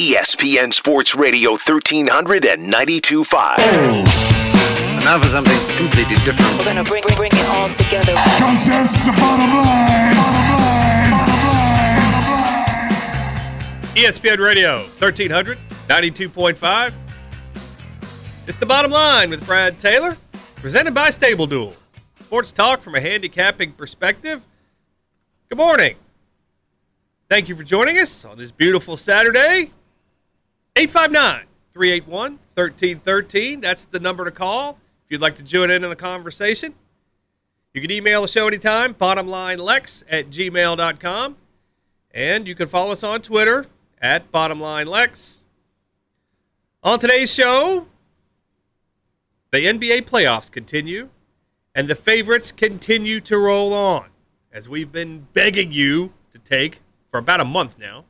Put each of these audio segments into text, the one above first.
ESPN Sports Radio 1300 and 92.5. Now for something completely different. We're gonna bring, bring, bring it all together. Cause that's the bottom line. Bottom line. Bottom line. ESPN Radio 1300, 92.5. It's the bottom line with Brad Taylor, presented by Stable Duel. Sports talk from a handicapping perspective. Good morning. Thank you for joining us on this beautiful Saturday. 859 381 1313. That's the number to call if you'd like to join in on the conversation. You can email the show anytime, bottomlinelex at gmail.com. And you can follow us on Twitter at bottomlinelex. On today's show, the NBA playoffs continue, and the favorites continue to roll on, as we've been begging you to take for about a month now.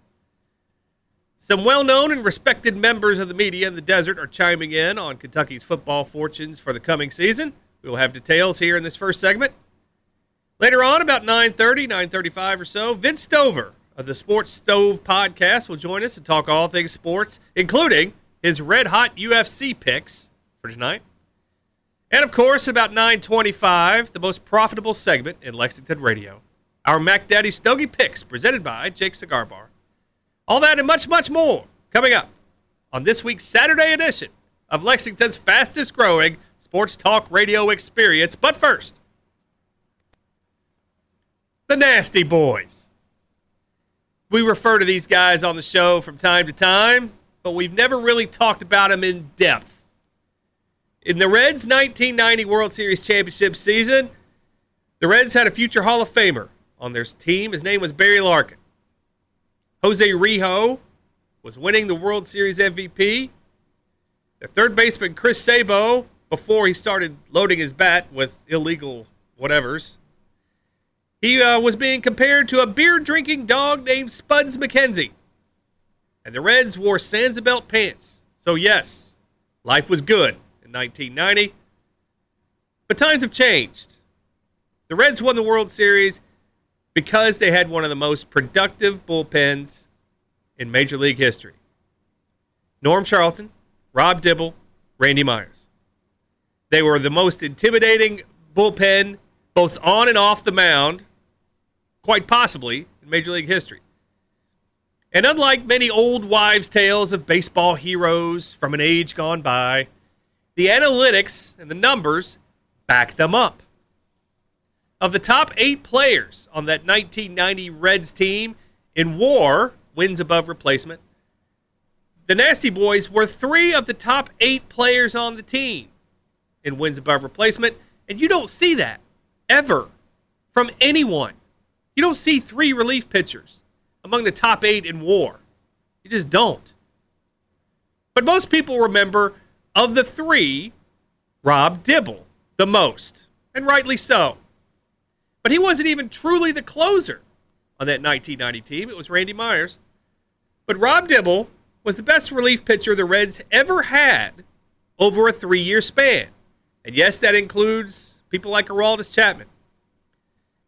Some well known and respected members of the media in the desert are chiming in on Kentucky's football fortunes for the coming season. We will have details here in this first segment. Later on, about 9.30, 9.35 or so, Vince Stover of the Sports Stove podcast will join us to talk all things sports, including his red-hot UFC picks for tonight. And of course, about 9:25, the most profitable segment in Lexington radio, our Mac Daddy Stogie picks, presented by Jake Cigar Bar. All that and much, much more coming up on this week's Saturday edition of Lexington's fastest-growing sports talk radio experience. But first, the Nasty Boys. We refer to these guys on the show from time to time, but we've never really talked about them in depth. In the Reds' 1990 World Series championship season, the Reds had a future Hall of Famer on their team. His name was Barry Larkin. Jose Rijo was winning the World Series MVP. The third baseman, Chris Sabo, before he started loading his bat with illegal whatevers, he uh, was being compared to a beer drinking dog named Spuds MacKenzie. And the Reds wore Sansabelt pants. So, yes, life was good in 1990. But times have changed. The Reds won the World Series because they had one of the most productive bullpens in Major League history. Norm Charlton, Rob Dibble, Randy Myers. They were the most intimidating bullpen, both on and off the mound, quite possibly in Major League history. And unlike many old wives' tales of baseball heroes from an age gone by, the analytics and the numbers back them up. Of the top eight players on that 1990 Reds team in war, wins above replacement, the Nasty Boys were three of the top eight players on the team in wins above replacement. And you don't see that ever from anyone. You don't see three relief pitchers among the top eight in war. You just don't. But most people remember of the three, Rob Dibble the most, and rightly so. But he wasn't even truly the closer on that 1990 team. It was Randy Myers. But Rob Dibble was the best relief pitcher the Reds ever had over a three year span. And yes, that includes people like Aroldis Chapman.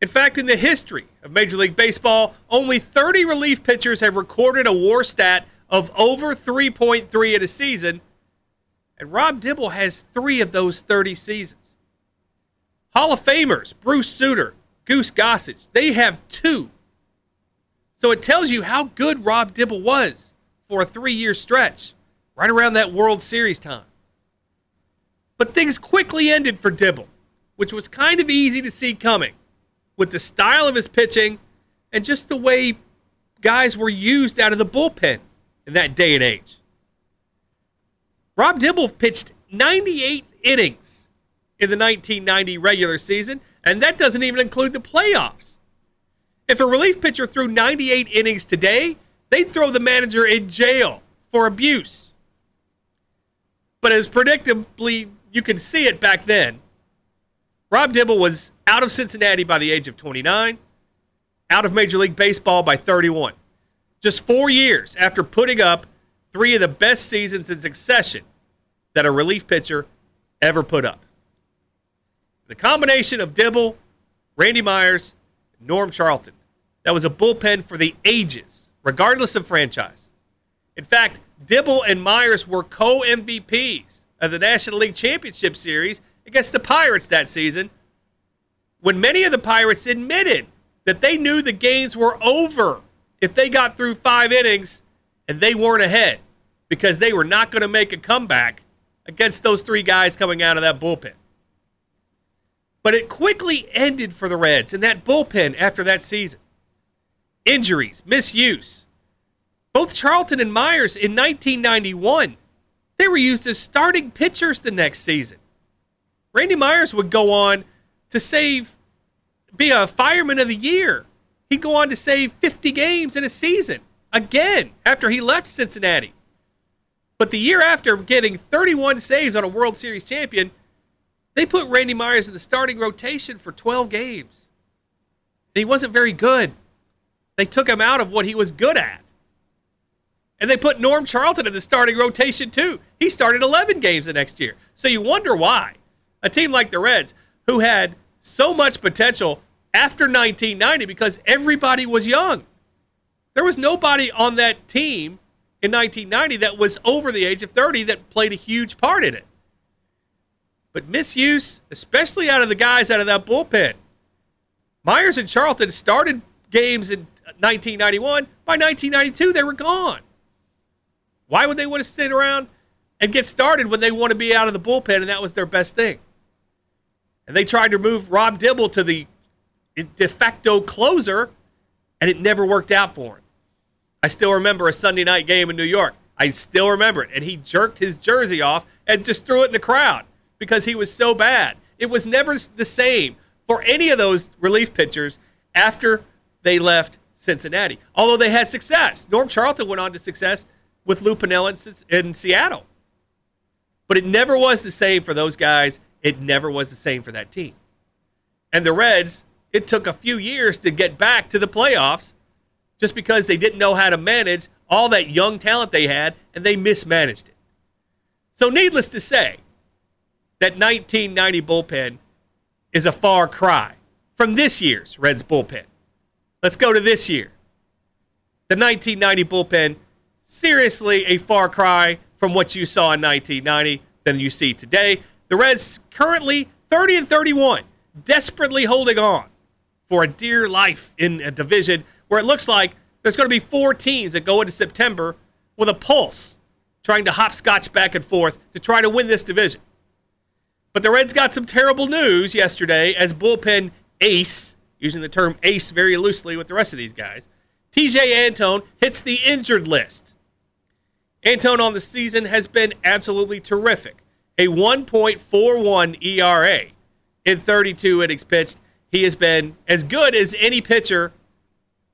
In fact, in the history of Major League Baseball, only 30 relief pitchers have recorded a war stat of over 3.3 in a season, and Rob Dibble has three of those 30 seasons. Hall of Famers, Bruce Sutter, Goose Gossage. They have two. So it tells you how good Rob Dibble was for a three year stretch, right around that World Series time. But things quickly ended for Dibble, which was kind of easy to see coming with the style of his pitching and just the way guys were used out of the bullpen in that day and age. Rob Dibble pitched 98 innings in the 1990 regular season and that doesn't even include the playoffs. If a relief pitcher threw 98 innings today, they'd throw the manager in jail for abuse. But as predictably you could see it back then, Rob Dibble was out of Cincinnati by the age of 29, out of Major League Baseball by 31. Just four years after putting up three of the best seasons in succession that a relief pitcher ever put up. The combination of Dibble, Randy Myers, Norm Charlton. That was a bullpen for the ages, regardless of franchise. In fact, Dibble and Myers were co MVPs of the National League Championship Series against the Pirates that season when many of the Pirates admitted that they knew the games were over if they got through five innings and they weren't ahead because they were not going to make a comeback against those three guys coming out of that bullpen. But it quickly ended for the Reds in that bullpen after that season. Injuries, misuse. Both Charlton and Myers in 1991, they were used as starting pitchers the next season. Randy Myers would go on to save, be a fireman of the year. He'd go on to save 50 games in a season again after he left Cincinnati. But the year after getting 31 saves on a World Series champion, they put Randy Myers in the starting rotation for 12 games. And he wasn't very good. They took him out of what he was good at. And they put Norm Charlton in the starting rotation too. He started 11 games the next year. So you wonder why a team like the Reds, who had so much potential after 1990 because everybody was young. There was nobody on that team in 1990 that was over the age of 30 that played a huge part in it. But misuse, especially out of the guys out of that bullpen. Myers and Charlton started games in 1991. By 1992, they were gone. Why would they want to sit around and get started when they want to be out of the bullpen and that was their best thing? And they tried to move Rob Dibble to the de facto closer, and it never worked out for him. I still remember a Sunday night game in New York. I still remember it. And he jerked his jersey off and just threw it in the crowd because he was so bad. It was never the same for any of those relief pitchers after they left Cincinnati. Although they had success. Norm Charlton went on to success with Lou Piniella in, in Seattle. But it never was the same for those guys. It never was the same for that team. And the Reds, it took a few years to get back to the playoffs just because they didn't know how to manage all that young talent they had and they mismanaged it. So, needless to say, that 1990 bullpen is a far cry from this year's Reds bullpen. Let's go to this year. The 1990 bullpen, seriously a far cry from what you saw in 1990 than you see today. The Reds currently 30 and 31, desperately holding on for a dear life in a division where it looks like there's going to be four teams that go into September with a pulse, trying to hopscotch back and forth to try to win this division. But the Reds got some terrible news yesterday as bullpen ace, using the term ace very loosely with the rest of these guys, Tejay Antone hits the injured list. Antone on the season has been absolutely terrific. A 1.41 ERA in 32 innings pitched. He has been as good as any pitcher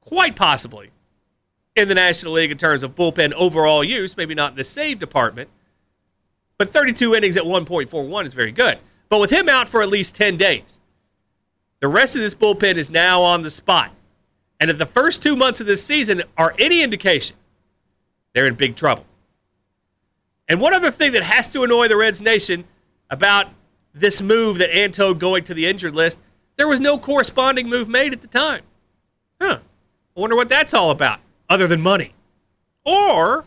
quite possibly in the National League in terms of bullpen overall use, maybe not in the save department. But 32 innings at 1.41 is very good. But with him out for at least 10 days, the rest of this bullpen is now on the spot. And if the first two months of this season are any indication, they're in big trouble. And one other thing that has to annoy the Reds Nation about this move that Antone going to the injured list, there was no corresponding move made at the time. Huh. I wonder what that's all about, other than money. Or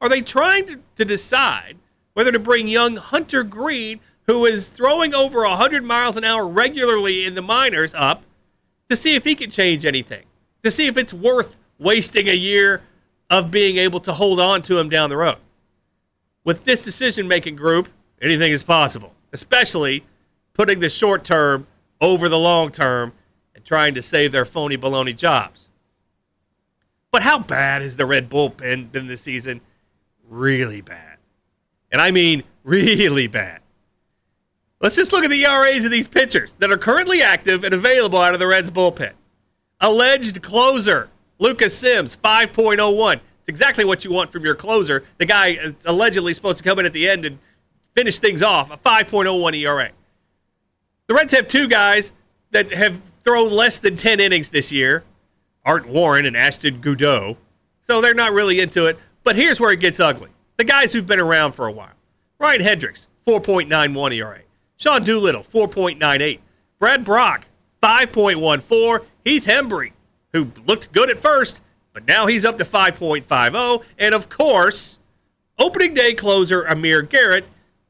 are they trying to, to decide whether to bring young Hunter Greene, who is throwing over 100 miles an hour regularly in the minors, up to see if he can change anything, to see if it's worth wasting a year of being able to hold on to him down the road? With this decision making group, anything is possible, especially putting the short term over the long term and trying to save their phony baloney jobs. But how bad has the Red Bull been, been this season? Really bad. And I mean really bad. Let's just look at the ERAs of these pitchers that are currently active and available out of the Reds bullpen. Alleged closer, Lucas Sims, 5.01. It's exactly what you want from your closer. The guy allegedly supposed to come in at the end and finish things off, a 5.01 ERA. The Reds have two guys that have thrown less than 10 innings this year Art Warren and Ashton Goudeau. So they're not really into it. But here's where it gets ugly. The guys who've been around for a while. Ryan Hendrix, 4.91 ERA. Sean Doolittle, 4.98. Brad Brach, 5.14. Heath Hembree, who looked good at first, But now he's up to 5.50. And of course, opening day closer Amir Garrett,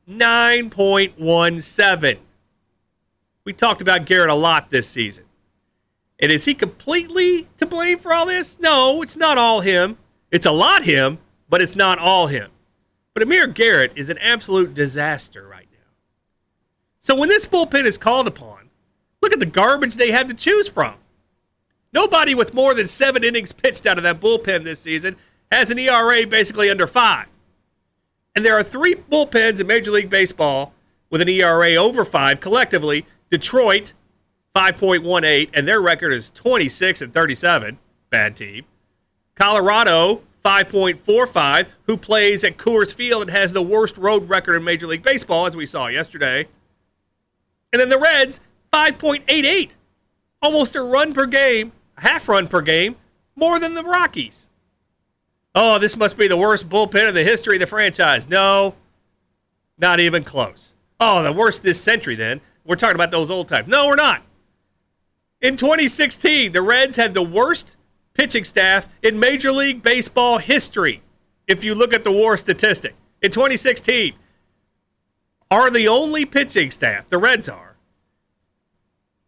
9.17. We talked about Garrett a lot this season. And is he completely to blame for all this? No, it's not all him. It's a lot him, but it's not all him. But Amir Garrett is an absolute disaster right now. So when this bullpen is called upon, look at the garbage they have to choose from. Nobody with more than seven innings pitched out of that bullpen this season has an ERA basically under five. And there are three bullpens in Major League Baseball with an ERA over five collectively. Detroit, 5.18, and their record is 26 and 37. Bad team. Colorado, 5.45, who plays at Coors Field and has the worst road record in Major League Baseball, as we saw yesterday. And then the Reds, 5.88, almost a run per game, half run per game, more than the Rockies. Oh, this must be the worst bullpen in the history of the franchise. No, not even close. Oh, the worst this century, then. We're talking about those old times. No, we're not. In 2016, the Reds had the worst pitching staff in Major League Baseball history. If you look at the war statistic, in 2016, are the only pitching staff, the Reds are,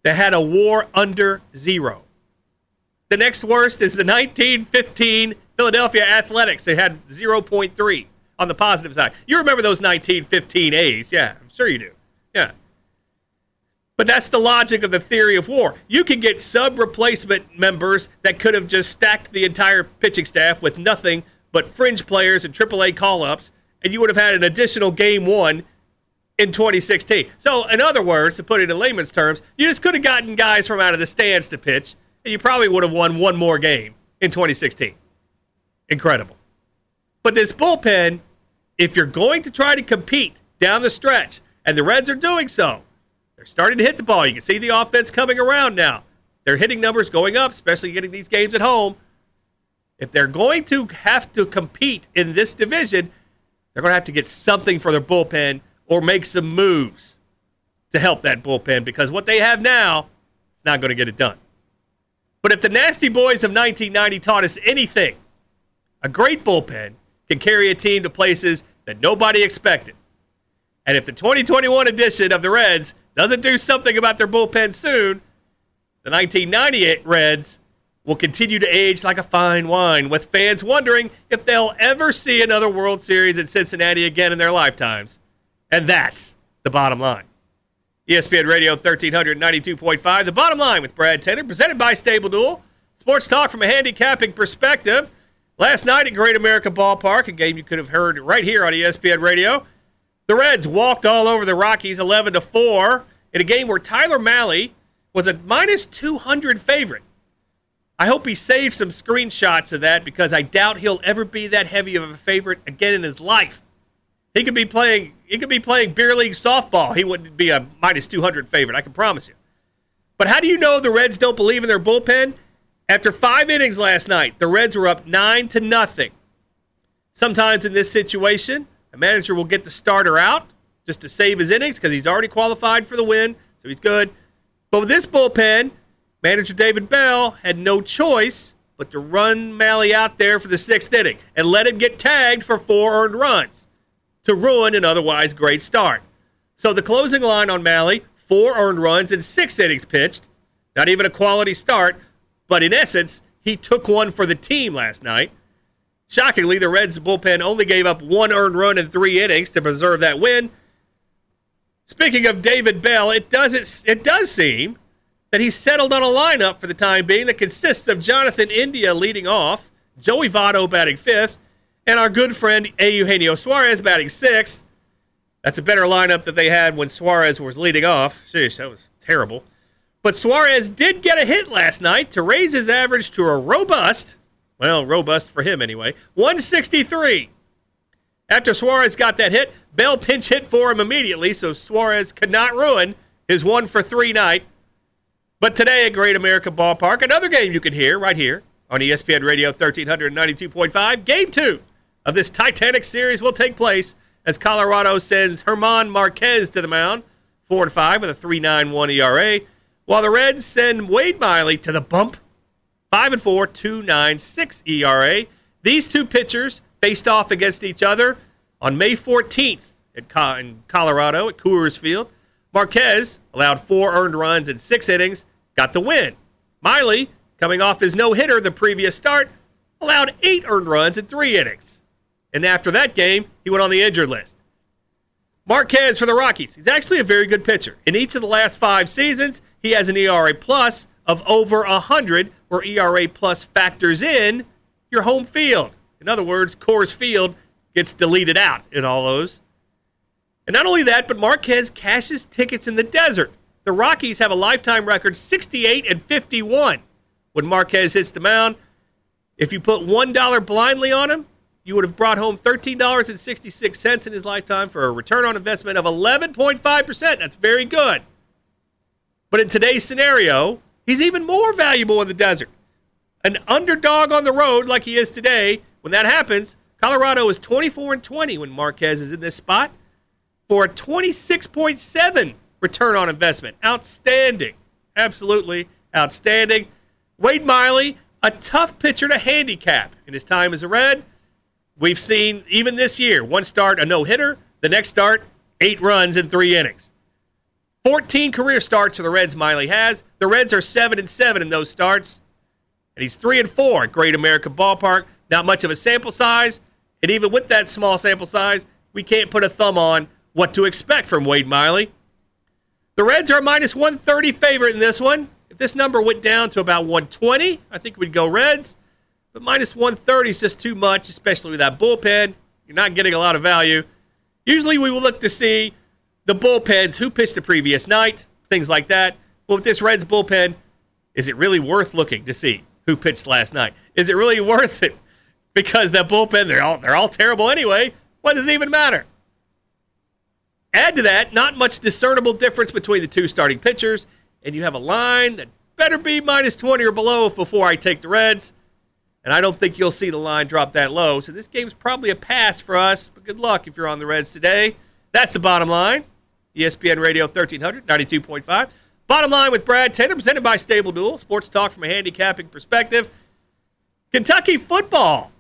that had a war under zero. The next worst is the 1915 Philadelphia Athletics. They had 0.3 on the positive side. You remember those 1915 A's? Yeah, I'm sure you do. But that's the logic of the theory of war. You can get sub replacement members that could have just stacked the entire pitching staff with nothing but fringe players and AAA call ups, and you would have had an additional game one in 2016. So, in other words, to put it in layman's terms, you just could have gotten guys from out of the stands to pitch, and you probably would have won one more game in 2016. Incredible. But this bullpen, if you're going to try to compete down the stretch, and the Reds are doing so, they're starting to hit the ball. You can see the offense coming around now. They're hitting numbers going up, especially getting these games at home. If they're going to have to compete in this division, they're going to have to get something for their bullpen or make some moves to help that bullpen because what they have now is not going to get it done. But if the Nasty Boys of 1990 taught us anything, a great bullpen can carry a team to places that nobody expected. And if the 2021 edition of the Reds doesn't do something about their bullpen soon, the 1998 Reds will continue to age like a fine wine, with fans wondering if they'll ever see another World Series in Cincinnati again in their lifetimes. And that's the bottom line. ESPN Radio 1392.5, the bottom line with Brad Taylor, presented by Stable Duel. Sports talk from a handicapping perspective. Last night at Great America Ballpark, a game you could have heard right here on ESPN Radio. The Reds walked all over the Rockies 11 to 4 in a game where Tyler Mahle was a minus 200 favorite. I hope he saves some screenshots of that because I doubt he'll ever be that heavy of a favorite again in his life. He could be playing he could be playing beer league softball. He wouldn't be a minus 200 favorite, I can promise you. But how do you know the Reds don't believe in their bullpen? After 5 innings last night, the Reds were up 9 to nothing. Sometimes in this situation, a manager will get the starter out just to save his innings because he's already qualified for the win, so he's good. But with this bullpen, manager David Bell had no choice but to run Mahle out there for the sixth inning and let him get tagged for four earned runs to ruin an otherwise great start. So the closing line on Mahle, four earned runs and six innings pitched. Not even a quality start, but in essence, he took one for the team last night. Shockingly, the Reds bullpen only gave up one earned run in three innings to preserve that win. Speaking of David Bell, it does it does seem that he's settled on a lineup for the time being that consists of Jonathan India leading off, Joey Votto batting fifth, and our good friend Eugenio Suarez batting sixth. That's a better lineup that they had when Suarez was leading off. Sheesh, that was terrible. But Suarez did get a hit last night to raise his average to a robust well, robust for him anyway. 163. After Suarez got that hit, Bell pinch hit for him immediately, so Suarez could not ruin his one for three night. But today at Great America Ballpark, another game you can hear right here on ESPN Radio 1392.5. Game two of this Titanic series will take place as Colorado sends Germán Marquez to the mound, 4 to 5 with a 3.91 ERA, while the Reds send Wade Miley to the bump 5 and 4, 2.96 ERA. These two pitchers faced off against each other on May 14th at Co- in Colorado at Coors Field. Marquez allowed four earned runs in six innings, got the win. Miley, coming off his no hitter the previous start, allowed eight earned runs in three innings. And after that game, he went on the injured list. Marquez for the Rockies. He's actually a very good pitcher. In each of the last five seasons, he has an ERA plus of over 100, where ERA plus factors in your home field. In other words, Coors Field gets deleted out in all those. And not only that, but Marquez cashes tickets in the desert. The Rockies have a lifetime record 68 and 51 when Marquez hits the mound. If you put $1 blindly on him, you would have brought home $13.66 in his lifetime for a return on investment of 11.5%. That's very good. But in today's scenario, he's even more valuable in the desert. An underdog on the road like he is today, when that happens, Colorado is 24 and 20 when Marquez is in this spot for a 26.7 return on investment. Outstanding. Absolutely outstanding. Wade Miley, a tough pitcher to handicap in his time as a Red. We've seen even this year, one start, a no hitter, the next start, eight runs in three innings. 14 career starts for the Reds, Miley has. The Reds are 7 and 7 in those starts. And he's 3 and 4 at Great American Ballpark. Not much of a sample size. And even with that small sample size, we can't put a thumb on what to expect from Wade Miley. The Reds are minus 130 favorite in this one. If this number went down to about 120, I think we'd go Reds. But minus 130 is just too much, especially with that bullpen. You're not getting a lot of value. Usually we will look to see the bullpens, who pitched the previous night, things like that. Well, with this Reds bullpen, is it really worth looking to see who pitched last night? Is it really worth it? Because that bullpen, they're all they're all terrible anyway. What does it even matter? Add to that, not much discernible difference between the two starting pitchers, and you have a line that better be minus 20 or below before I take the Reds. And I don't think you'll see the line drop that low. So this game's probably a pass for us, but good luck if you're on the Reds today. That's the bottom line. ESPN Radio 1300, 92.5. Bottom line with Brad Taylor, presented by Stable Duel. Sports talk from a handicapping perspective. Kentucky football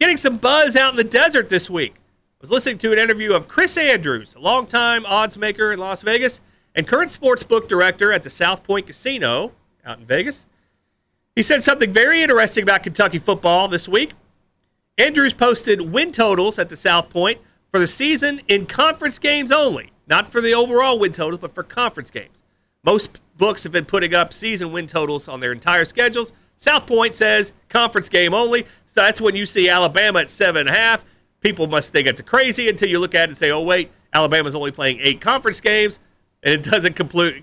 getting some buzz out in the desert this week. I was listening to an interview of Chris Andrews, a longtime odds maker in Las Vegas and current sportsbook director at the South Point Casino out in Vegas. He said something very interesting about Kentucky football this week. Andrews posted win totals at the South Point for the season in conference games only, not for the overall win totals, but for conference games. Most books have been putting up season win totals on their entire schedules. South Point says conference game only, so that's when you see Alabama at seven and a half. People must think it's crazy until you look at it and say, "Oh wait, Alabama's only playing eight conference games." and it doesn't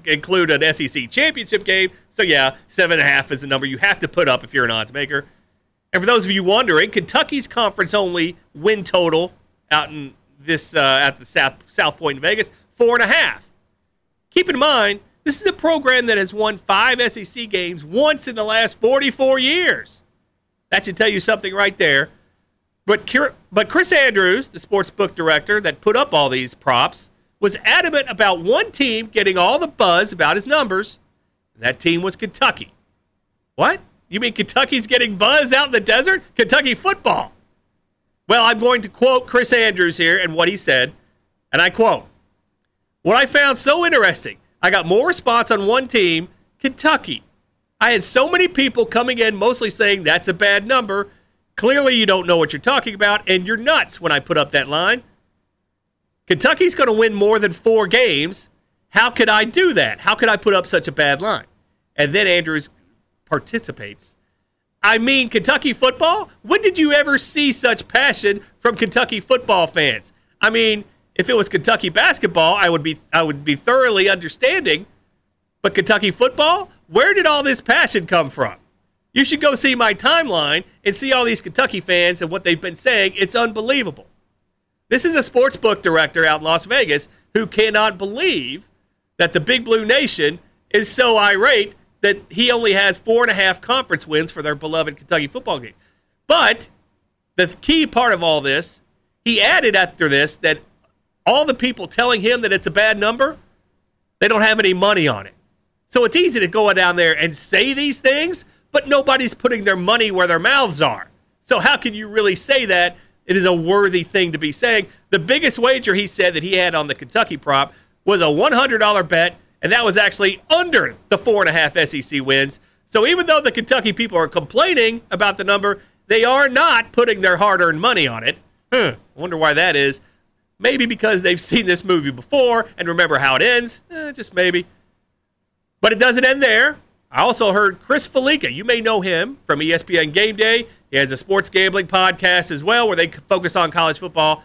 include an SEC championship game. So yeah, seven and a half is the number you have to put up if you're an odds maker. And for those of you wondering, Kentucky's conference only win total out in this uh, at the South South Point in Vegas four and a half. Keep in mind, this is a program that has won five SEC games once in the last 44 years. That should tell you something right there. But but Chris Andrews, the sports book director that put up all these props, was adamant about one team getting all the buzz about his numbers, and that team was Kentucky. What? You mean Kentucky's getting buzz out in the desert? Kentucky football. Well, I'm going to quote Chris Andrews here and what he said, and I quote What I found so interesting, I got more response on one team, Kentucky. I had so many people coming in mostly saying that's a bad number. Clearly, you don't know what you're talking about, and you're nuts when I put up that line. Kentucky's going to win more than four games. How could I do that? How could I put up such a bad line? And then Andrews participates. I mean, Kentucky football? When did you ever see such passion from Kentucky football fans? I mean, if it was Kentucky basketball, I would be I would be thoroughly understanding. But Kentucky football? Where did all this passion come from? You should go see my timeline and see all these Kentucky fans and what they've been saying. It's unbelievable. This is a sports book director out in Las Vegas who cannot believe that the Big Blue Nation is so irate that he only has four and a half conference wins for their beloved Kentucky football games. But the key part of all this, he added after this that all the people telling him that it's a bad number, they don't have any money on it. So it's easy to go down there and say these things, but nobody's putting their money where their mouths are. So how can you really say that it is a worthy thing to be saying? The biggest wager he said that he had on the Kentucky prop was a $100 bet, and that was actually under the four and a half SEC wins. So even though the Kentucky people are complaining about the number, they are not putting their hard-earned money on it. Huh, I wonder why that is. Maybe because they've seen this movie before and remember how it ends. Eh, just maybe. But it doesn't end there. I also heard Chris Fallica. You may know him from ESPN Game Day. He has a sports gambling podcast as well where they focus on college football.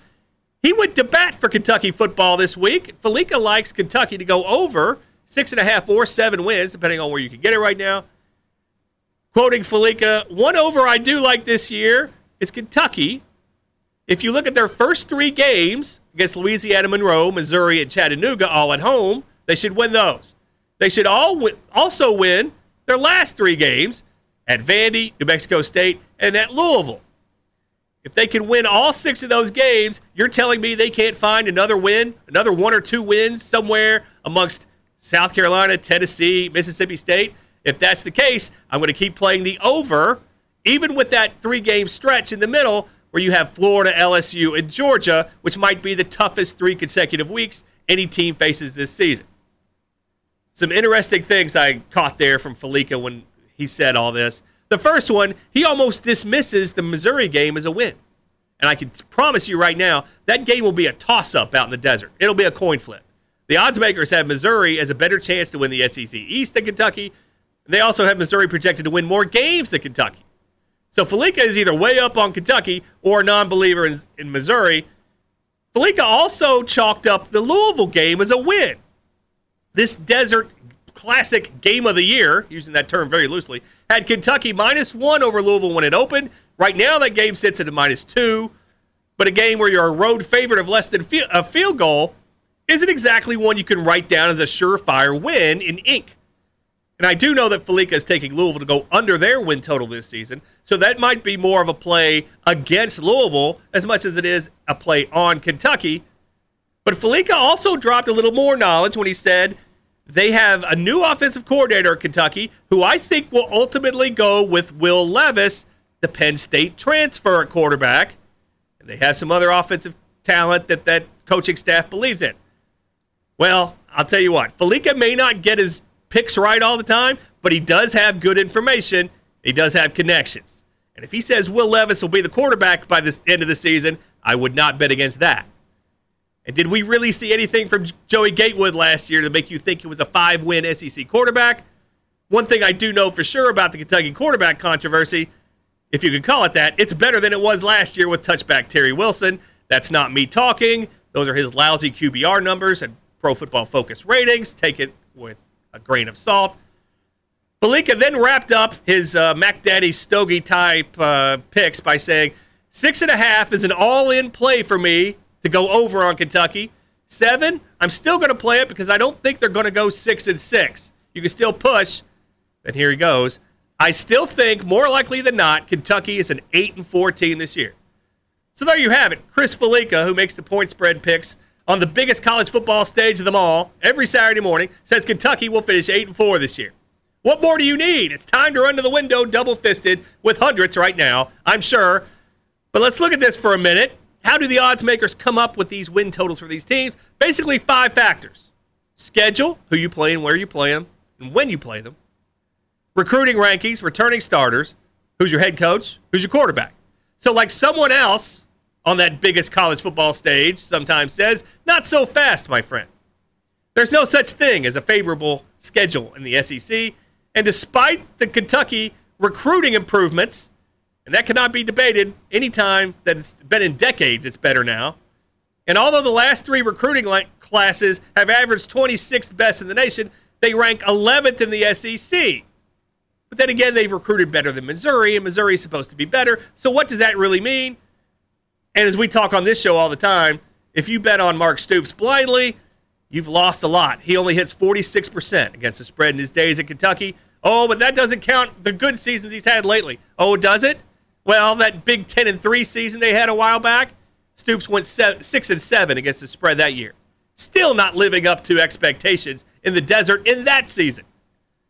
He went to bat for Kentucky football this week. Fallica likes Kentucky to go over six and a half or seven wins, depending on where you can get it right now. Quoting Fallica, one over I do like this year is Kentucky. If you look at their first three games against Louisiana Monroe, Missouri, and Chattanooga, all at home, they should win those. They should all also win their last three games at Vandy, New Mexico State, and at Louisville. If they can win all six of those games, you're telling me they can't find another win, another one or two wins somewhere amongst South Carolina, Tennessee, Mississippi State? If that's the case, I'm going to keep playing the over, even with that three game stretch in the middle where you have Florida, LSU, and Georgia, which might be the toughest three consecutive weeks any team faces this season. Some interesting things I caught there from Fallica when he said all this. The first one, he almost dismisses the Missouri game as a win. And I can promise you right now, that game will be a toss up out in the desert. It'll be a coin flip. The odds makers have Missouri as a better chance to win the SEC East than Kentucky. They also have Missouri projected to win more games than Kentucky. So Fallica is either way up on Kentucky or a non believer in, in Missouri. Fallica also chalked up the Louisville game as a win. This desert classic game of the year, using that term very loosely, had Kentucky minus one over Louisville when it opened. Right now, that game sits at a minus two. But a game where you're a road favorite of less than a field goal isn't exactly one you can write down as a surefire win in ink. And I do know that Fallica is taking Louisville to go under their win total this season. So that might be more of a play against Louisville as much as it is a play on Kentucky. But Fallica also dropped a little more knowledge when he said they have a new offensive coordinator at Kentucky who I think will ultimately go with Will Levis, the Penn State transfer quarterback. And they have some other offensive talent that that coaching staff believes in. Well, I'll tell you what, Fallica may not get his picks right all the time, but he does have good information. He does have connections. And if he says Will Levis will be the quarterback by the end of the season, I would not bet against that. And did we really see anything from Joey Gatewood last year to make you think he was a five win SEC quarterback? One thing I do know for sure about the Kentucky quarterback controversy, if you can call it that, it's better than it was last year with touchback Terry Wilson. That's not me talking. Those are his lousy QBR numbers and pro football focus ratings. Take it with a grain of salt. Fallica then wrapped up his uh, Mac Daddy Stogie type uh, picks by saying six and a half is an all in play for me to go over on Kentucky. Seven, I'm still going to play it because I don't think they're going to go six and six. You can still push. And here he goes. I still think more likely than not, Kentucky is an eight and four team this year. So there you have it. Chris Fallica, who makes the point spread picks on the biggest college football stage of them all every Saturday morning, says Kentucky will finish eight and four this year. What more do you need? It's time to run to the window double fisted with hundreds right now, I'm sure. But let's look at this for a minute. How do the odds makers come up with these win totals for these teams? Basically, five factors schedule, who you play and where you play them, and when you play them, recruiting rankings, returning starters, who's your head coach, who's your quarterback. So, like someone else on that biggest college football stage sometimes says, not so fast, my friend. There's no such thing as a favorable schedule in the SEC. And despite the Kentucky recruiting improvements, and that cannot be debated anytime that it's been in decades, it's better now. And although the last three recruiting classes have averaged 26th best in the nation, they rank 11th in the SEC. But then again, they've recruited better than Missouri, and Missouri is supposed to be better. So what does that really mean? And as we talk on this show all the time, if you bet on Mark Stoops blindly, you've lost a lot. He only hits 46% against the spread in his days at Kentucky. Oh, but that doesn't count the good seasons he's had lately. Oh, does it? Well, that big 10 and 3 season they had a while back, Stoops went 6 and 7 against the spread that year. Still not living up to expectations in the desert in that season.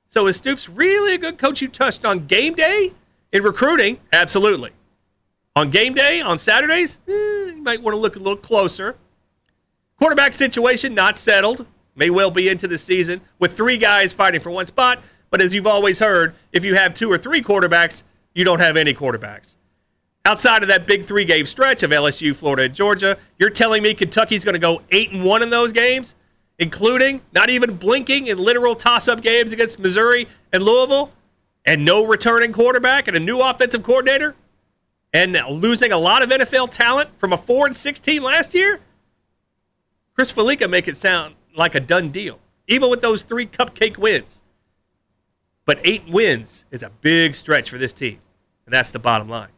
So is Stoops really a good coach? You touched on game day in recruiting, absolutely. On game day on Saturdays, eh, you might want to look a little closer. Quarterback situation not settled. May well be into the season with three guys fighting for one spot. But as you've always heard, if you have two or three quarterbacks, you don't have any quarterbacks. Outside of that big three game stretch of LSU, Florida, and Georgia, you're telling me Kentucky's going to go eight and one in those games, including not even blinking in literal toss up games against Missouri and Louisville, and no returning quarterback and a new offensive coordinator, and losing a lot of NFL talent from a four and sixteen last year. Chris Fallica make it sound like a done deal, even with those three cupcake wins. But eight wins is a big stretch for this team, and that's the bottom line.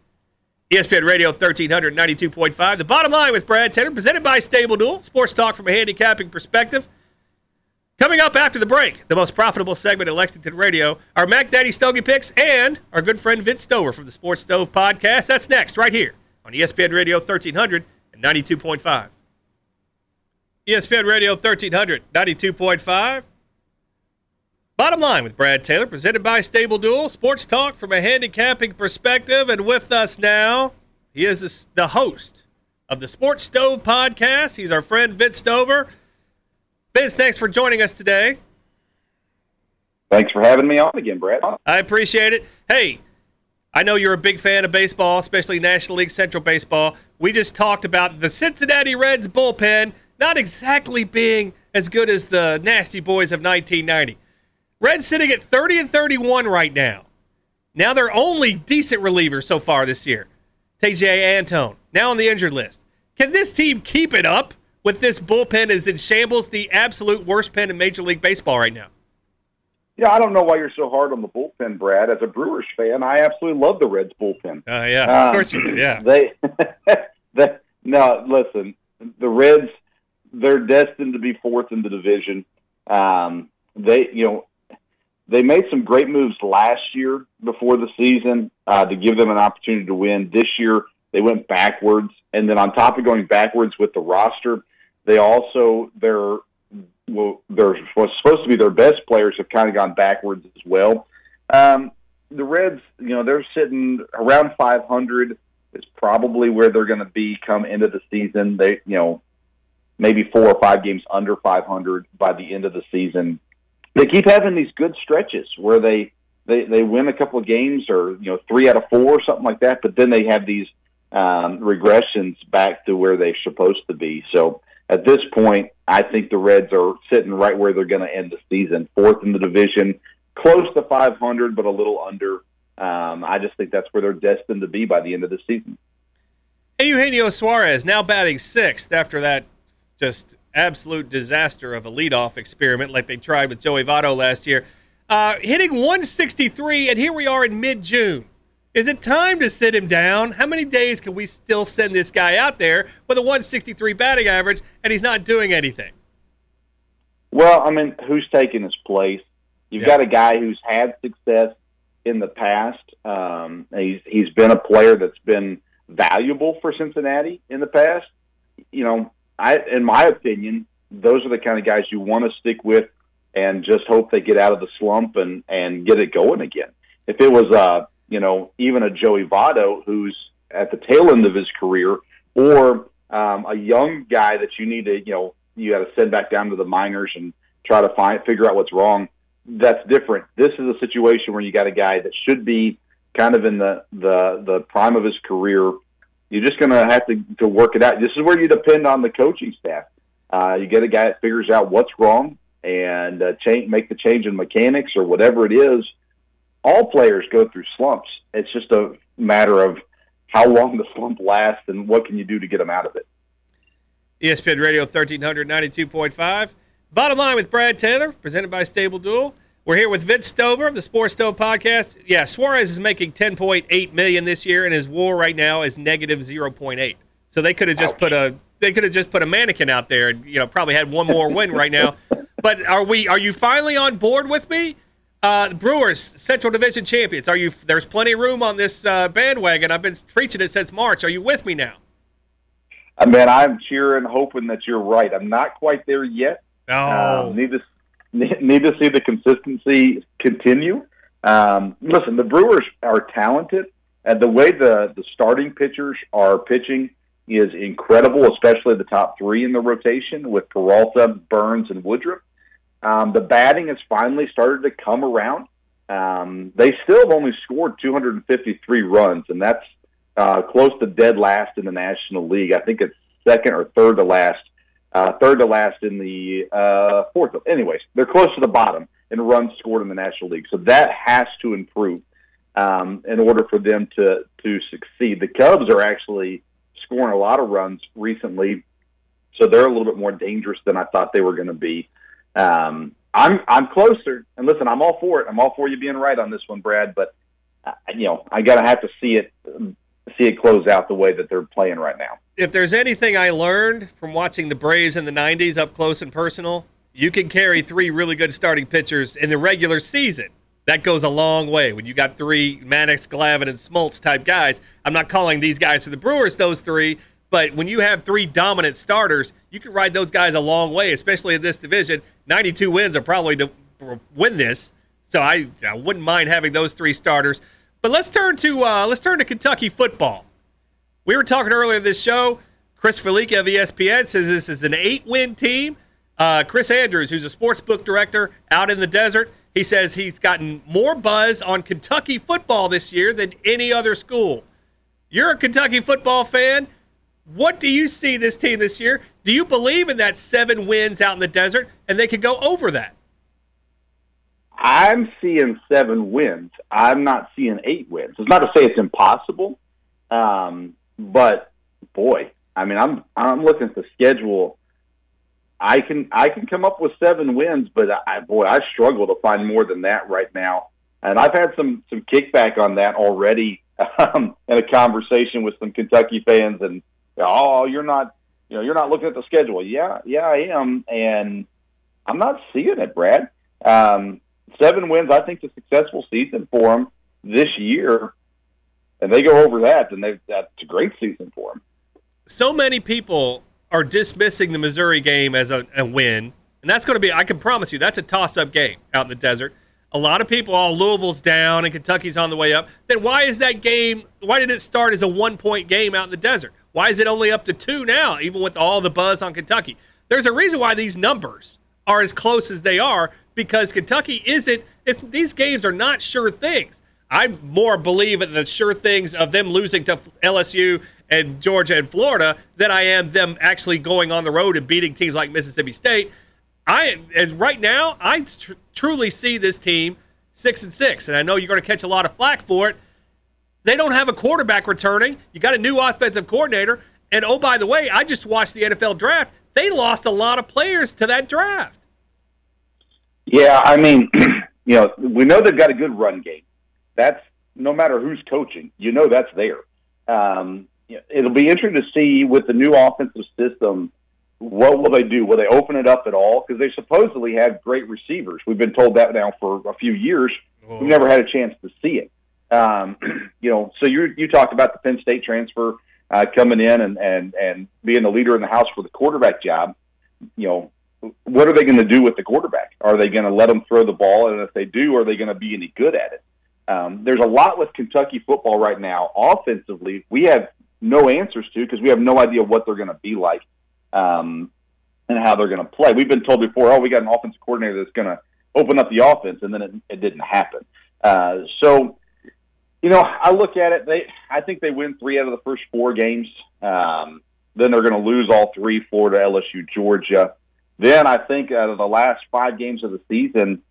ESPN Radio 1300 92.5. The bottom line with Brad Taylor, presented by Stable Duel, sports talk from a handicapping perspective. Coming up after the break, the most profitable segment at Lexington Radio, our Mac Daddy Stogie picks, and our good friend Vince Stover from the Sports Stove podcast. That's next, right here on ESPN Radio 1300 and 92.5. ESPN Radio 1300, 92.5. Bottom line with Brad Taylor, presented by Stable Duel, sports talk from a handicapping perspective. And with us now, he is the, the host of the Sports Stove podcast. He's our friend Vince Stover. Vince, thanks for joining us today. Thanks for having me on again, Brad. I appreciate it. Hey, I know you're a big fan of baseball, especially National League Central Baseball. We just talked about the Cincinnati Reds bullpen not exactly being as good as the nasty boys of 1990. Reds sitting at 30 and 31 right now. Now they're only decent relievers so far this year. Tejay Antone, now on the injured list. Can this team keep it up with this bullpen is in shambles, the absolute worst pen in Major League Baseball right now? Yeah, I don't know why you're so hard on the bullpen, Brad. As a Brewers fan, I absolutely love the Reds bullpen. Uh, yeah, Um, of course you do. Yeah. They, they, no, listen, the Reds, they're destined to be fourth in the division. Um, they, you know, they made some great moves last year before the season uh, to give them an opportunity to win. This year, they went backwards, and then on top of going backwards with the roster, they also their well, their supposed to be their best players have kind of gone backwards as well. Um, the Reds, you know, they're sitting around 500 is probably where they're going to be come end of the season. They, you know, maybe four or five games under 500 by the end of the season. They keep having these good stretches where they they they win a couple of games or you know three out of four or something like that, but then they have these um, regressions back to where they're supposed to be. So at this point, I think the Reds are sitting right where they're going to end the season, fourth in the division, close to 500, but a little under. Um, I just think that's where they're destined to be by the end of the season. Eugenio Suarez now batting sixth after that just absolute disaster of a leadoff experiment like they tried with Joey Votto last year. Uh, hitting 163, and here we are in mid June. Is it time to sit him down? How many days can we still send this guy out there with a 163 batting average and he's not doing anything? Well, I mean, who's taking his place? You've Yeah. got a guy who's had success in the past. Um, he's he's been a player that's been valuable for Cincinnati in the past. You know, I in my opinion, those are the kind of guys you want to stick with and just hope they get out of the slump and and get it going again. If it was uh, you know, even a Joey Votto who's at the tail end of his career or um, a young guy that you need to, you know, you got to send back down to the minors and try to find figure out what's wrong. That's different. This is a situation where you got a guy that should be kind of in the the the prime of his career. You're just going to have to to work it out. This is where you depend on the coaching staff. Uh, you get a guy that figures out what's wrong and uh, change, make the change in mechanics or whatever it is. All players go through slumps. It's just a matter of how long the slump lasts and what can you do to get them out of it. ESPN Radio 1300 92.5. Bottom line with Brad Taylor, presented by Stable Duel. We're here with Vince Stover of the Sports Stove podcast. Yeah, Suarez is making 10.8 million this year, and his WAR right now is negative 0.8. So they could have just put a they could have just put a mannequin out there, and you know probably had one more win right now. But are we? Are you finally on board with me? Uh, Brewers Central Division champions. Are you? There's plenty of room on this uh, bandwagon. I've been preaching it since March. Are you with me now? I mean, I'm cheering, hoping that you're right. I'm not quite there yet. Oh, Um, needless, need to see the consistency continue. Um, listen, the Brewers are talented, and the way the the starting pitchers are pitching is incredible, especially the top three in the rotation with Peralta, Burnes, and Woodruff. Um, the batting has finally started to come around. Um, they still have only scored 253 runs, and that's uh, close to dead last in the National League. I think it's second or third to last, uh, third to last in the uh, fourth. Anyways, they're close to the bottom in runs scored in the National League, so that has to improve um, in order for them to to succeed. The Cubs are actually scoring a lot of runs recently, so they're a little bit more dangerous than I thought they were going to be. Um, I'm I'm closer, and listen, I'm all for it. I'm all for you being right on this one, Brad. But uh, you know, I gotta have to see it see it close out the way that they're playing right now. If there's anything I learned from watching the Braves in the '90s up close and personal, you can carry three really good starting pitchers in the regular season. That goes a long way when you got three Maddux, Glavine, and Smoltz type guys. I'm not calling these guys for the Brewers those three, but when you have three dominant starters, you can ride those guys a long way, especially in this division. 92 wins are probably to win this, so I, I wouldn't mind having those three starters. But let's turn to uh, let's turn to Kentucky football. We were talking earlier this show. Chris Fallica of ESPN says this is an eight-win team. Uh, Chris Andrews, who's a sports book director out in the desert, he says he's gotten more buzz on Kentucky football this year than any other school. You're a Kentucky football fan. What do you see this team this year? Do you believe in that seven wins out in the desert and they could go over that? I'm seeing seven wins. I'm not seeing eight wins. It's not to say it's impossible, um, but boy, I mean, I'm I'm looking at the schedule. I can I can come up with seven wins, but I, boy, I struggle to find more than that right now. And I've had some some kickback on that already um, in a conversation with some Kentucky fans, and oh, you're not you know you're not looking at the schedule. Yeah, yeah, I am, and I'm not seeing it, Brad. Um, seven wins, I think, is a successful season for them this year, and they go over that, then they that's a great season for them. So many people are dismissing the Missouri game as a, a win, and that's going to be, I can promise you, that's a toss up game out in the desert. A lot of people, all Louisville's down and Kentucky's on the way up. Then why is that game, why did it start as a one point game out in the desert? Why is it only up to two now, even with all the buzz on Kentucky? There's a reason why these numbers are as close as they are because Kentucky isn't. these games are not sure things. I more believe in the sure things of them losing to LSU and Georgia and Florida than I am them actually going on the road and beating teams like Mississippi State. I as right now, I tr- truly see this team six and six, and I know you're going to catch a lot of flack for it. They don't have a quarterback returning. You got a new offensive coordinator, and oh by the way, I just watched the NFL draft. They lost a lot of players to that draft. Yeah, I mean, you know, we know they've got a good run game. That's no matter who's coaching, you know that's there. Um, it'll be interesting to see with the new offensive system what will they do? Will they open it up at all? Because they supposedly have great receivers. We've been told that now for a few years. Oh. We've never had a chance to see it. Um, you know, so you you talked about the Penn State transfer uh, coming in and and and being the leader in the house for the quarterback job. You know, what are they going to do with the quarterback? Are they going to let him throw the ball? And if they do, are they going to be any good at it? Um, there's a lot with Kentucky football right now. Offensively, we have no answers to because we have no idea what they're going to be like um, and how they're going to play. We've been told before, oh, we got an offensive coordinator that's going to open up the offense, and then it, it didn't happen. Uh, so, you know, I look at it. They, I think they win three out of the first four games. Um, then they're going to lose all three: Florida, LSU, Georgia. Then I think out of the last five games of the season,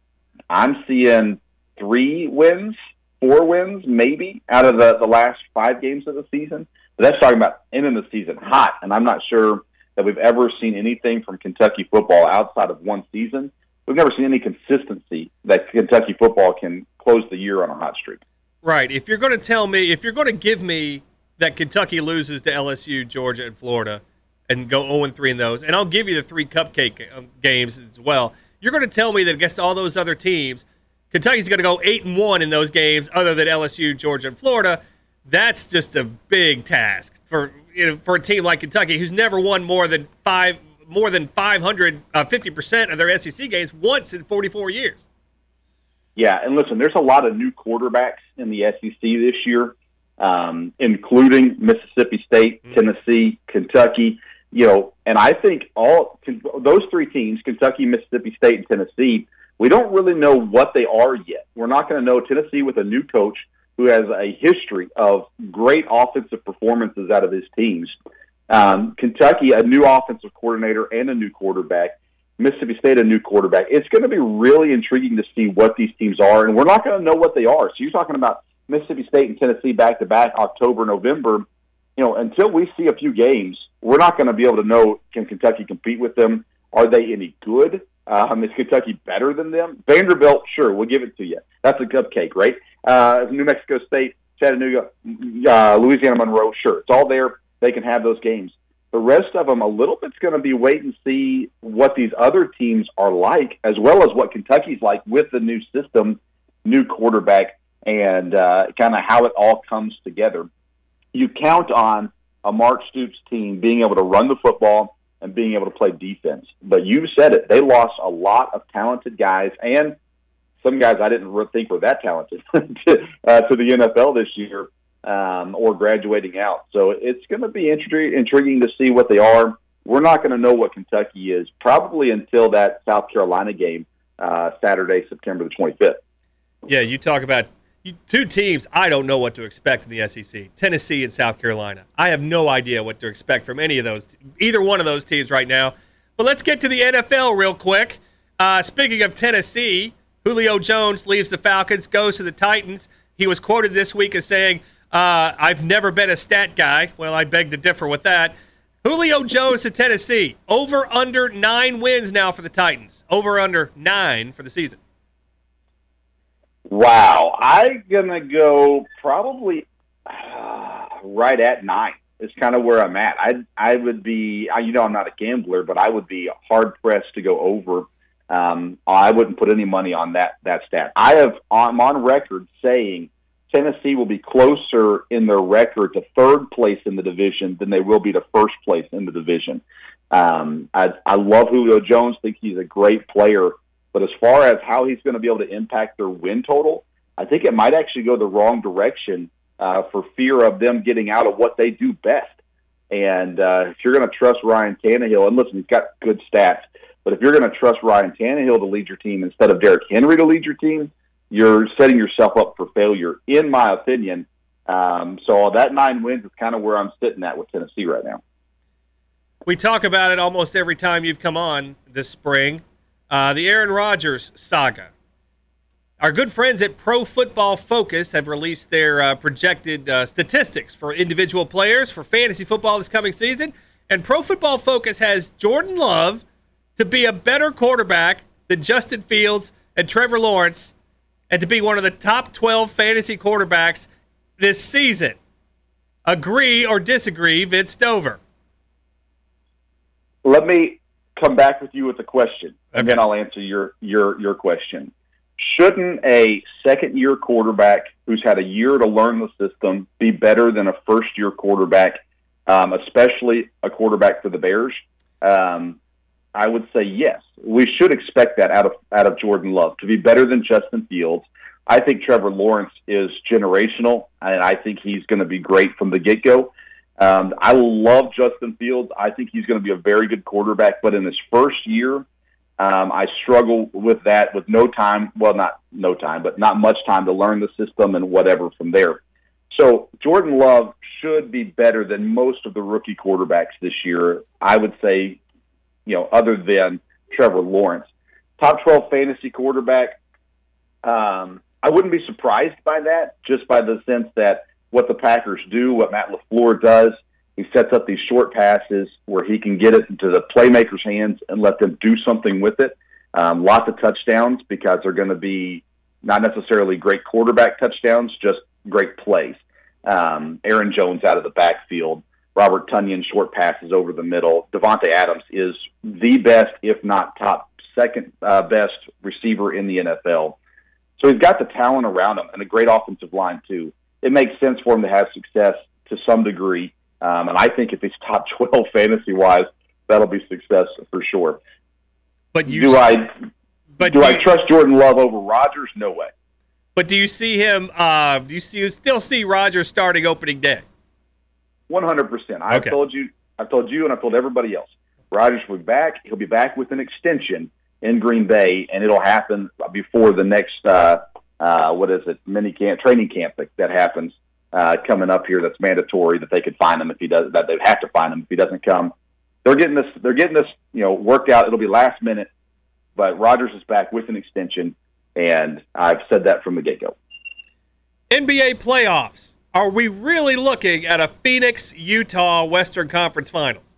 I'm seeing three wins, four wins, maybe out of the, the last five games of the season. But that's talking about ending the season hot, and I'm not sure that we've ever seen anything from Kentucky football outside of one season. We've never seen any consistency that Kentucky football can close the year on a hot streak. Right. If you're going to tell me, if you're going to give me that Kentucky loses to LSU, Georgia, and Florida, and go 0 3 in those. And I'll give you the three cupcake um, games as well. You're going to tell me that against all those other teams, Kentucky's going to go 8 and 1 in those games, other than LSU, Georgia, and Florida. That's just a big task for you know, for a team like Kentucky, who's never won more than five more than 500, uh, 50% of their SEC games once in 44 years. Yeah, and listen, there's a lot of new quarterbacks in the SEC this year, um, including Mississippi State, mm-hmm. Tennessee, Kentucky. You know, and I think all those three teams, Kentucky, Mississippi State, and Tennessee, we don't really know what they are yet. We're not going to know Tennessee with a new coach who has a history of great offensive performances out of his teams. Um, Kentucky, a new offensive coordinator and a new quarterback. Mississippi State, a new quarterback. It's going to be really intriguing to see what these teams are, and we're not going to know what they are. So you're talking about Mississippi State and Tennessee back to back, October, November. You know, until we see a few games, we're not going to be able to know can Kentucky compete with them. Are they any good? Um, is Kentucky better than them? Vanderbilt, sure, we'll give it to you. That's a cupcake, right? Uh, New Mexico State, Chattanooga, uh, Louisiana Monroe, sure, it's all there. They can have those games. The rest of them, a little bit's going to be wait and see what these other teams are like, as well as what Kentucky's like with the new system, new quarterback, and uh, kind of how it all comes together. You count on a Mark Stoops team being able to run the football and being able to play defense. But you said it; they lost a lot of talented guys, and some guys I didn't think were that talented to, uh, to the NFL this year um, or graduating out. So it's going to be intri- intriguing to see what they are. We're not going to know what Kentucky is probably until that South Carolina game uh, Saturday, September the 25th. Yeah, you talk about two teams. I don't know what to expect in the SEC: Tennessee and South Carolina. I have no idea what to expect from any of those, either one of those teams right now. But let's get to the NFL real quick. Uh, speaking of Tennessee, Julio Jones leaves the Falcons, goes to the Titans. He was quoted this week as saying, uh, I've never been a stat guy. Well, I beg to differ with that. Julio Jones to Tennessee. Over under nine wins now for the Titans. Over under nine for the season. Wow. I'm to go probably uh, right at nine. It's kind of where I'm at. I I would be, you know, I'm not a gambler, but I would be hard pressed to go over. Um, I wouldn't put any money on that that stat. I have I'm on record saying Tennessee will be closer in their record to third place in the division than they will be to first place in the division. Um, I, I love Julio Jones. Think he's a great player, but as far as how he's going to be able to impact their win total, I think it might actually go the wrong direction uh, for fear of them getting out of what they do best. And uh, if you're going to trust Ryan Tannehill, and listen, he's got good stats, but if you're going to trust Ryan Tannehill to lead your team instead of Derrick Henry to lead your team, you're setting yourself up for failure, in my opinion. Um, so that nine wins is kind of where I'm sitting at with Tennessee right now. We talk about it almost every time you've come on this spring. Uh, the Aaron Rodgers saga. Our good friends at Pro Football Focus have released their uh, projected uh, statistics for individual players for fantasy football this coming season. And Pro Football Focus has Jordan Love to be a better quarterback than Justin Fields and Trevor Lawrence and to be one of the top 12 fantasy quarterbacks this season. Agree or disagree, Vince Stover? Let me come back with you with a question, and then I'll answer your your your question. Shouldn't a second year quarterback who's had a year to learn the system be better than a first year quarterback, um, especially a quarterback for the Bears? Um, I would say yes. We should expect that out of out of Jordan Love to be better than Justin Fields. I think Trevor Lawrence is generational, and I think he's going to be great from the get go. Um, I love Justin Fields. I think he's going to be a very good quarterback, but in his first year, um, I struggle with that with no time. Well, not no time, but not much time to learn the system and whatever from there. So Jordan Love should be better than most of the rookie quarterbacks this year. I would say you know, other than Trevor Lawrence. Top 12 fantasy quarterback. Um, I wouldn't be surprised by that, just by the sense that what the Packers do, what Matt LaFleur does, he sets up these short passes where he can get it into the playmakers' hands and let them do something with it. Um, lots of touchdowns because they're going to be not necessarily great quarterback touchdowns, just great plays. Um, Aaron Jones out of the backfield. Robert Tonyan short passes over the middle. Davante Adams is the best, if not top second uh, best receiver in the NFL. So he's got the talent around him and a great offensive line too. It makes sense for him to have success to some degree. Um, and I think if he's top 12 fantasy wise, that'll be success for sure. But you do I but do do I you- trust Jordan Love over Rodgers? No way. But do you see him? Uh, do you see you still see Rodgers starting opening day? One hundred percent. I've Okay. told you. I've told you, and I've told everybody else. Rodgers will be back. He'll be back with an extension in Green Bay, and it'll happen before the next uh, uh, what is it mini camp training camp that, that happens uh, coming up here. That's mandatory that they could find him if he does. That they'd have to find him if he doesn't come. They're getting this. They're getting this. You know, worked out. It'll be last minute, but Rodgers is back with an extension, and I've said that from the get go. NBA playoffs. Are we really looking at a Phoenix Utah Western Conference Finals?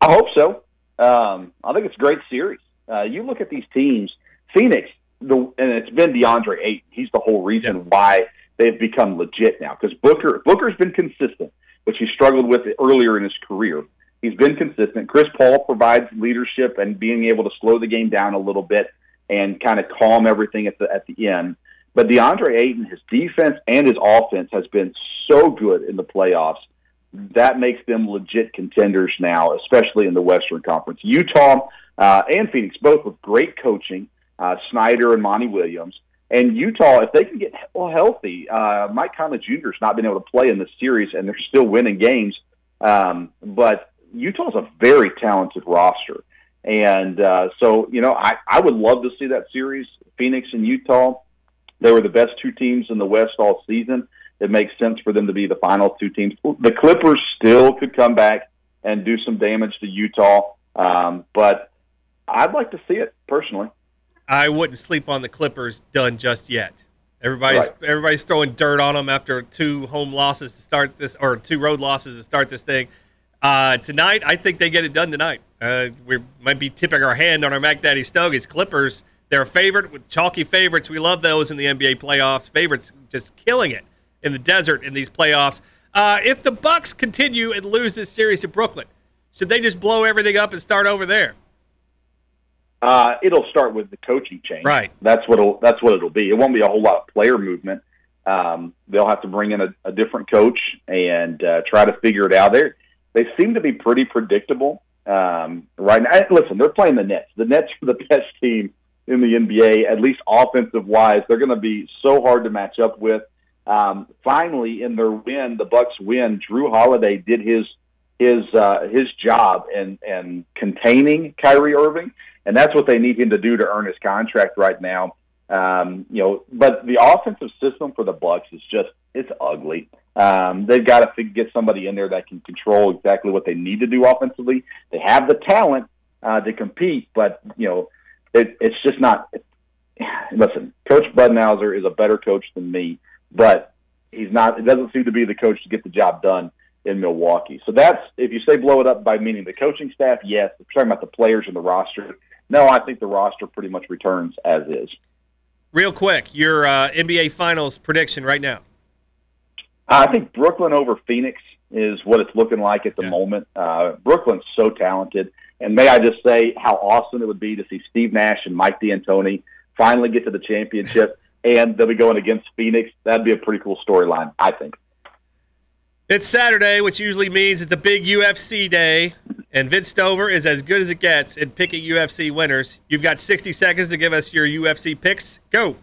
I hope so. Um, I think it's a great series. Uh, you look at these teams, Phoenix, the and it's been DeAndre Ayton. He's the whole reason Yeah. why they've become legit now. Because Booker, Booker's been consistent, which he struggled with earlier in his career. He's been consistent. Chris Paul provides leadership and being able to slow the game down a little bit and kind of calm everything at the at the end. But DeAndre Ayton, his defense and his offense has been so good in the playoffs. That makes them legit contenders now, especially in the Western Conference. Utah uh, and Phoenix, both with great coaching, uh, Snyder and Monty Williams. And Utah, if they can get well, healthy, uh, Mike Conley Jr. has not been able to play in this series, and they're still winning games. Um, but Utah's a very talented roster. And uh, so, you know, I, I would love to see that series, Phoenix and Utah. They were the best two teams in the West all season. It makes sense for them to be the final two teams. The Clippers still could come back and do some damage to Utah, um, but I'd like to see it personally. I wouldn't sleep on the Clippers done just yet. Everybody's Right. everybody's throwing dirt on them after two home losses to start this, or two road losses to start this thing. Uh, tonight, I think they get it done tonight. Uh, we might be tipping our hand on our Mac Daddy Stogies. Clippers, they're a favorite with chalky favorites. We love those in the NBA playoffs. Favorites just killing it in the desert in these playoffs. Uh, if the Bucks continue and lose this series to Brooklyn, should they just blow everything up and start over there? Uh, it'll start with the coaching change. Right. That's what it'll, that's what it'll be. It won't be a whole lot of player movement. Um, they'll have to bring in a, a different coach and uh, try to figure it out. They they seem to be pretty predictable um, right now. Listen, they're playing the Nets. The Nets are the best team in the NBA, at least offensive wise. They're going to be so hard to match up with. Um, finally, in their win, the Bucks win. Jrue Holiday did his his uh, his job and and containing Kyrie Irving, and that's what they need him to do to earn his contract right now. Um, you know, but the offensive system for the Bucks is just it's ugly. Um, they've got to get somebody in there that can control exactly what they need to do offensively. They have the talent uh, to compete, but you know, it, it's just not. Listen, Coach Budenholzer is a better coach than me, but he's not. It doesn't seem to be the coach to get the job done in Milwaukee. So that's if you say blow it up by meaning the coaching staff, yes. If you're talking about the players and the roster, no, I think the roster pretty much returns as is. Real quick, your uh, NBA Finals prediction right now. I think Brooklyn over Phoenix is what it's looking like at the Yeah. moment. Uh, Brooklyn's so talented, and may I just say how awesome it would be to see Steve Nash and Mike D'Antoni finally get to the championship, and they'll be going against Phoenix. That'd be a pretty cool storyline, I think. It's Saturday, which usually means it's a big UFC day, and Vince Stover is as good as it gets in picking UFC winners. You've got 60 seconds to give us your UFC picks. Go.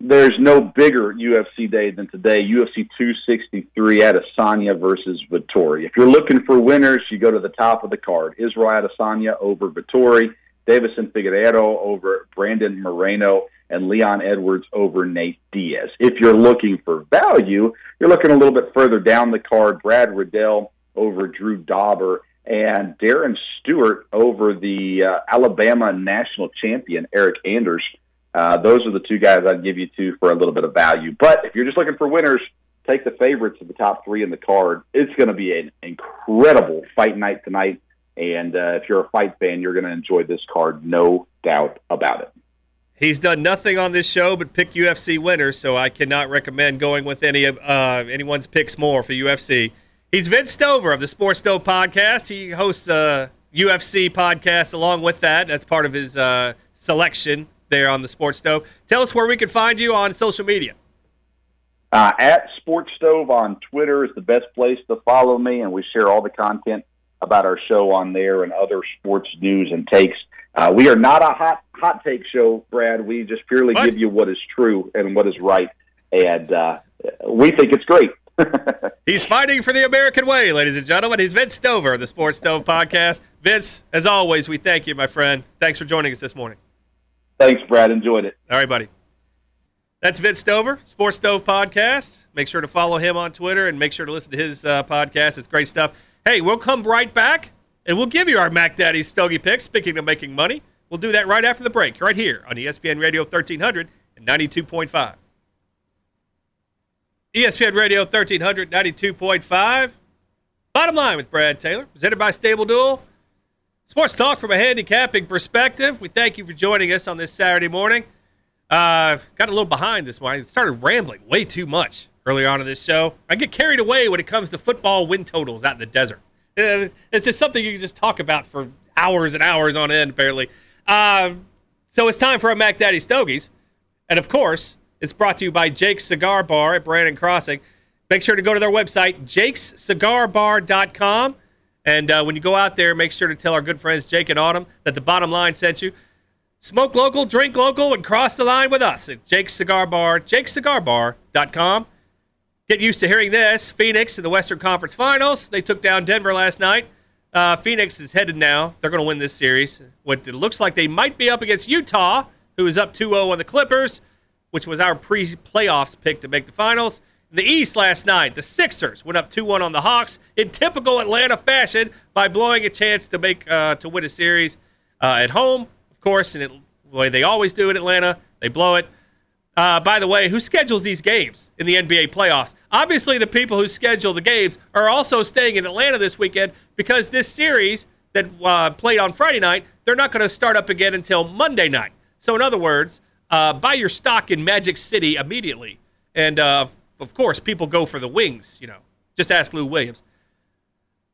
There's no bigger UFC day than today. UFC 263 at Adesanya versus Vettori. If you're looking for winners, you go to the top of the card. Israel Adesanya over Vettori, Deiveson Figueiredo over Brandon Moreno, and Leon Edwards over Nate Diaz. If you're looking for value, you're looking a little bit further down the card. Brad Riddell over Drew Dober and Darren Stewart over the uh, Alabama national champion Eric Anders. Uh, those are the two guys I'd give you to for a little bit of value. But if you're just looking for winners, take the favorites of the top three in the card. It's going to be an incredible fight night tonight. And uh, if you're a fight fan, you're going to enjoy this card, no doubt about it. He's done nothing on this show but pick UFC winners, so I cannot recommend going with any of uh, anyone's picks more for UFC. He's Vince Stover of the Sports Stove podcast. He hosts a UFC podcast along with that. That's part of his uh, selection there on the Sports Stove. Tell us where we can find you on social media. Uh, at Sports Stove on Twitter is the best place to follow me, and we share all the content about our show on there and other sports news and takes. Uh, we are not a hot hot take show, Brad. We just purely What? give you what is true and what is right, and uh, we think it's great. He's fighting for the American way, ladies and gentlemen. He's Vince Stover of the Sports Stove Podcast. Vince, as always, we thank you, my friend. Thanks for joining us this morning. Thanks, Brad. Enjoyed it. All right, buddy. That's Vince Stover, Sports Stove Podcast. Make sure to follow him on Twitter and make sure to listen to his uh, podcast. It's great stuff. Hey, we'll come right back and we'll give you our Mac Daddy Stogie picks. Speaking of making money, we'll do that right after the break, right here on ESPN Radio 1300 and 92.5. ESPN Radio 1300, 92.5. Bottom line with Brad Taylor, presented by Stable Duel. Sports talk from a handicapping perspective. We thank you for joining us on this Saturday morning. Uh, got a little behind this morning. I started rambling way too much early on in this show. I get carried away when it comes to football win totals out in the desert. Uh, It's just something you can just talk about for hours and hours on end, apparently. Um, so it's time for our Mac Daddy Stogies. And of course, it's brought to you by Jake's Cigar Bar at Brannon Crossing. Make sure to go to their website, jakescigarbar.com. And uh, when you go out there, make sure to tell our good friends Jake and Autumn that the bottom line sent you. Smoke local, drink local, and cross the line with us at Jake's Cigar Bar, jakescigarbar.com. Get used to hearing this. Phoenix in the Western Conference Finals. They took down Denver last night. Uh, Phoenix is headed now. They're going to win this series. What it looks like they might be up against Utah, who is up 2 0 on the Clippers, which was our pre playoffs pick to make the finals. In the East last night, the Sixers went up 2 1 on the Hawks in typical Atlanta fashion by blowing a chance to make uh, to win a series uh, at home, of course, and it, the way they always do in Atlanta. They blow it. Uh, by the way, who schedules these games in the NBA playoffs? Obviously, the people who schedule the games are also staying in Atlanta this weekend because this series that uh, played on Friday night, they're not going to start up again until Monday night. So, in other words, uh, buy your stock in Magic City immediately. And uh, of course, people go for the wings. You know, just ask Lou Williams.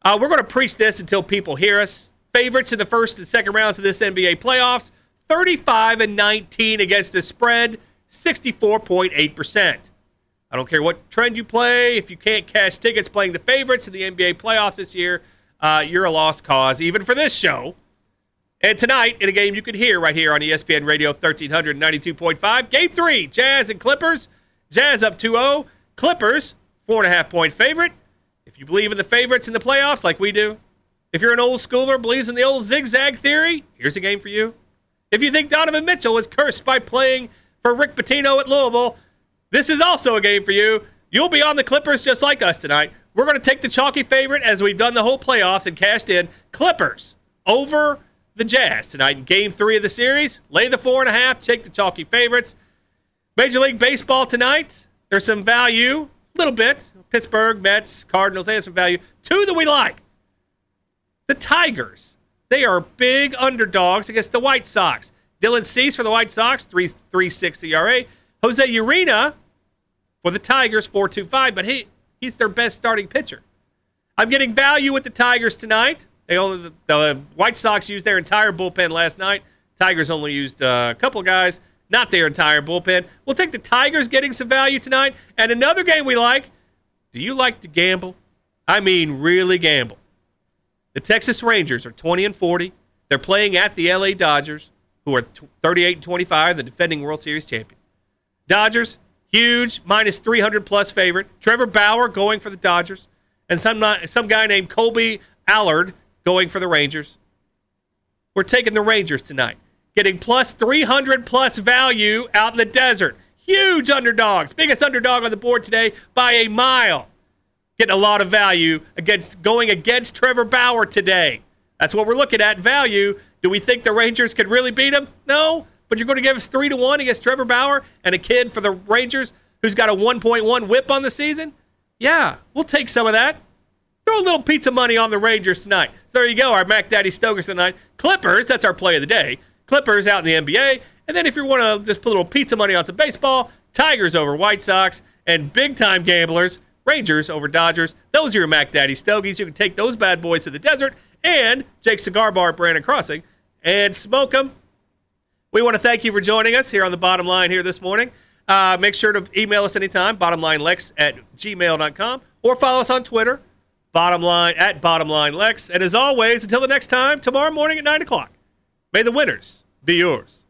Uh, we're going to preach this until people hear us. Favorites in the first and second rounds of this NBA playoffs 35 and 19 against the spread, 64.8%. I don't care what trend you play. If you can't cash tickets playing the favorites in the NBA playoffs this year, uh, you're a lost cause, even for this show. And tonight, in a game you can hear right here on ESPN Radio 1392.5, Game 3, Jazz and Clippers. Jazz up 2 0. Clippers, four and a half point favorite. If you believe in the favorites in the playoffs like we do, if you're an old schooler, believes in the old zigzag theory, here's a game for you. If you think Donovan Mitchell was cursed by playing for Rick Pitino at Louisville, this is also a game for you. You'll be on the Clippers just like us tonight. We're going to take the chalky favorite as we've done the whole playoffs and cashed in Clippers over the Jazz tonight in game three of the series. Lay the four and a half, take the chalky favorites. Major League Baseball tonight. There's some value, a little bit. Pittsburgh, Mets, Cardinals, they have some value. Two that we like. The Tigers. They are big underdogs against the White Sox. Dylan Cease for the White Sox, 3.36 ERA. Jose Urena for the Tigers, 4.25, but he he's their best starting pitcher. I'm getting value with the Tigers tonight. They only the White Sox used their entire bullpen last night. Tigers only used uh, a couple guys, not their entire bullpen. We'll take the Tigers getting some value tonight. And another game we like. Do you like to gamble? I mean, really gamble. The Texas Rangers are 20 and 40. They're playing at the LA Dodgers, who are 38 and 25, the defending World Series champion. Dodgers, huge, minus 300 plus favorite. Trevor Bauer going for the Dodgers, and some some guy named Kolby Allard going for the Rangers. We're taking the Rangers tonight, getting plus 300 plus value out in the desert. Huge underdogs, biggest underdog on the board today by a mile. Getting a lot of value against going against Trevor Bauer today. That's what we're looking at. Value. Do we think the Rangers could really beat him? No. But you're going to give us three to one against Trevor Bauer and a kid for the Rangers who's got a 1.1 whip on the season? Yeah, we'll take some of that. Throw a little pizza money on the Rangers tonight. So there you go, our Mac Daddy Stokers tonight. Clippers, that's our play of the day. Clippers out in the NBA. And then if you want to just put a little pizza money on some baseball, Tigers over White Sox, and big time gamblers, Rangers over Dodgers. Those are your Mac Daddy Stogies. You can take those bad boys to the desert and Jake Cigar Bar Brannon Crossing and smoke them. We want to thank you for joining us here on the bottom line here this morning. Uh, make sure to email us anytime, bottomlinelex at gmail.com, or follow us on Twitter Bottom line at bottom line Lex. And as always, until the next time, tomorrow morning at nine o'clock. May the winners be yours.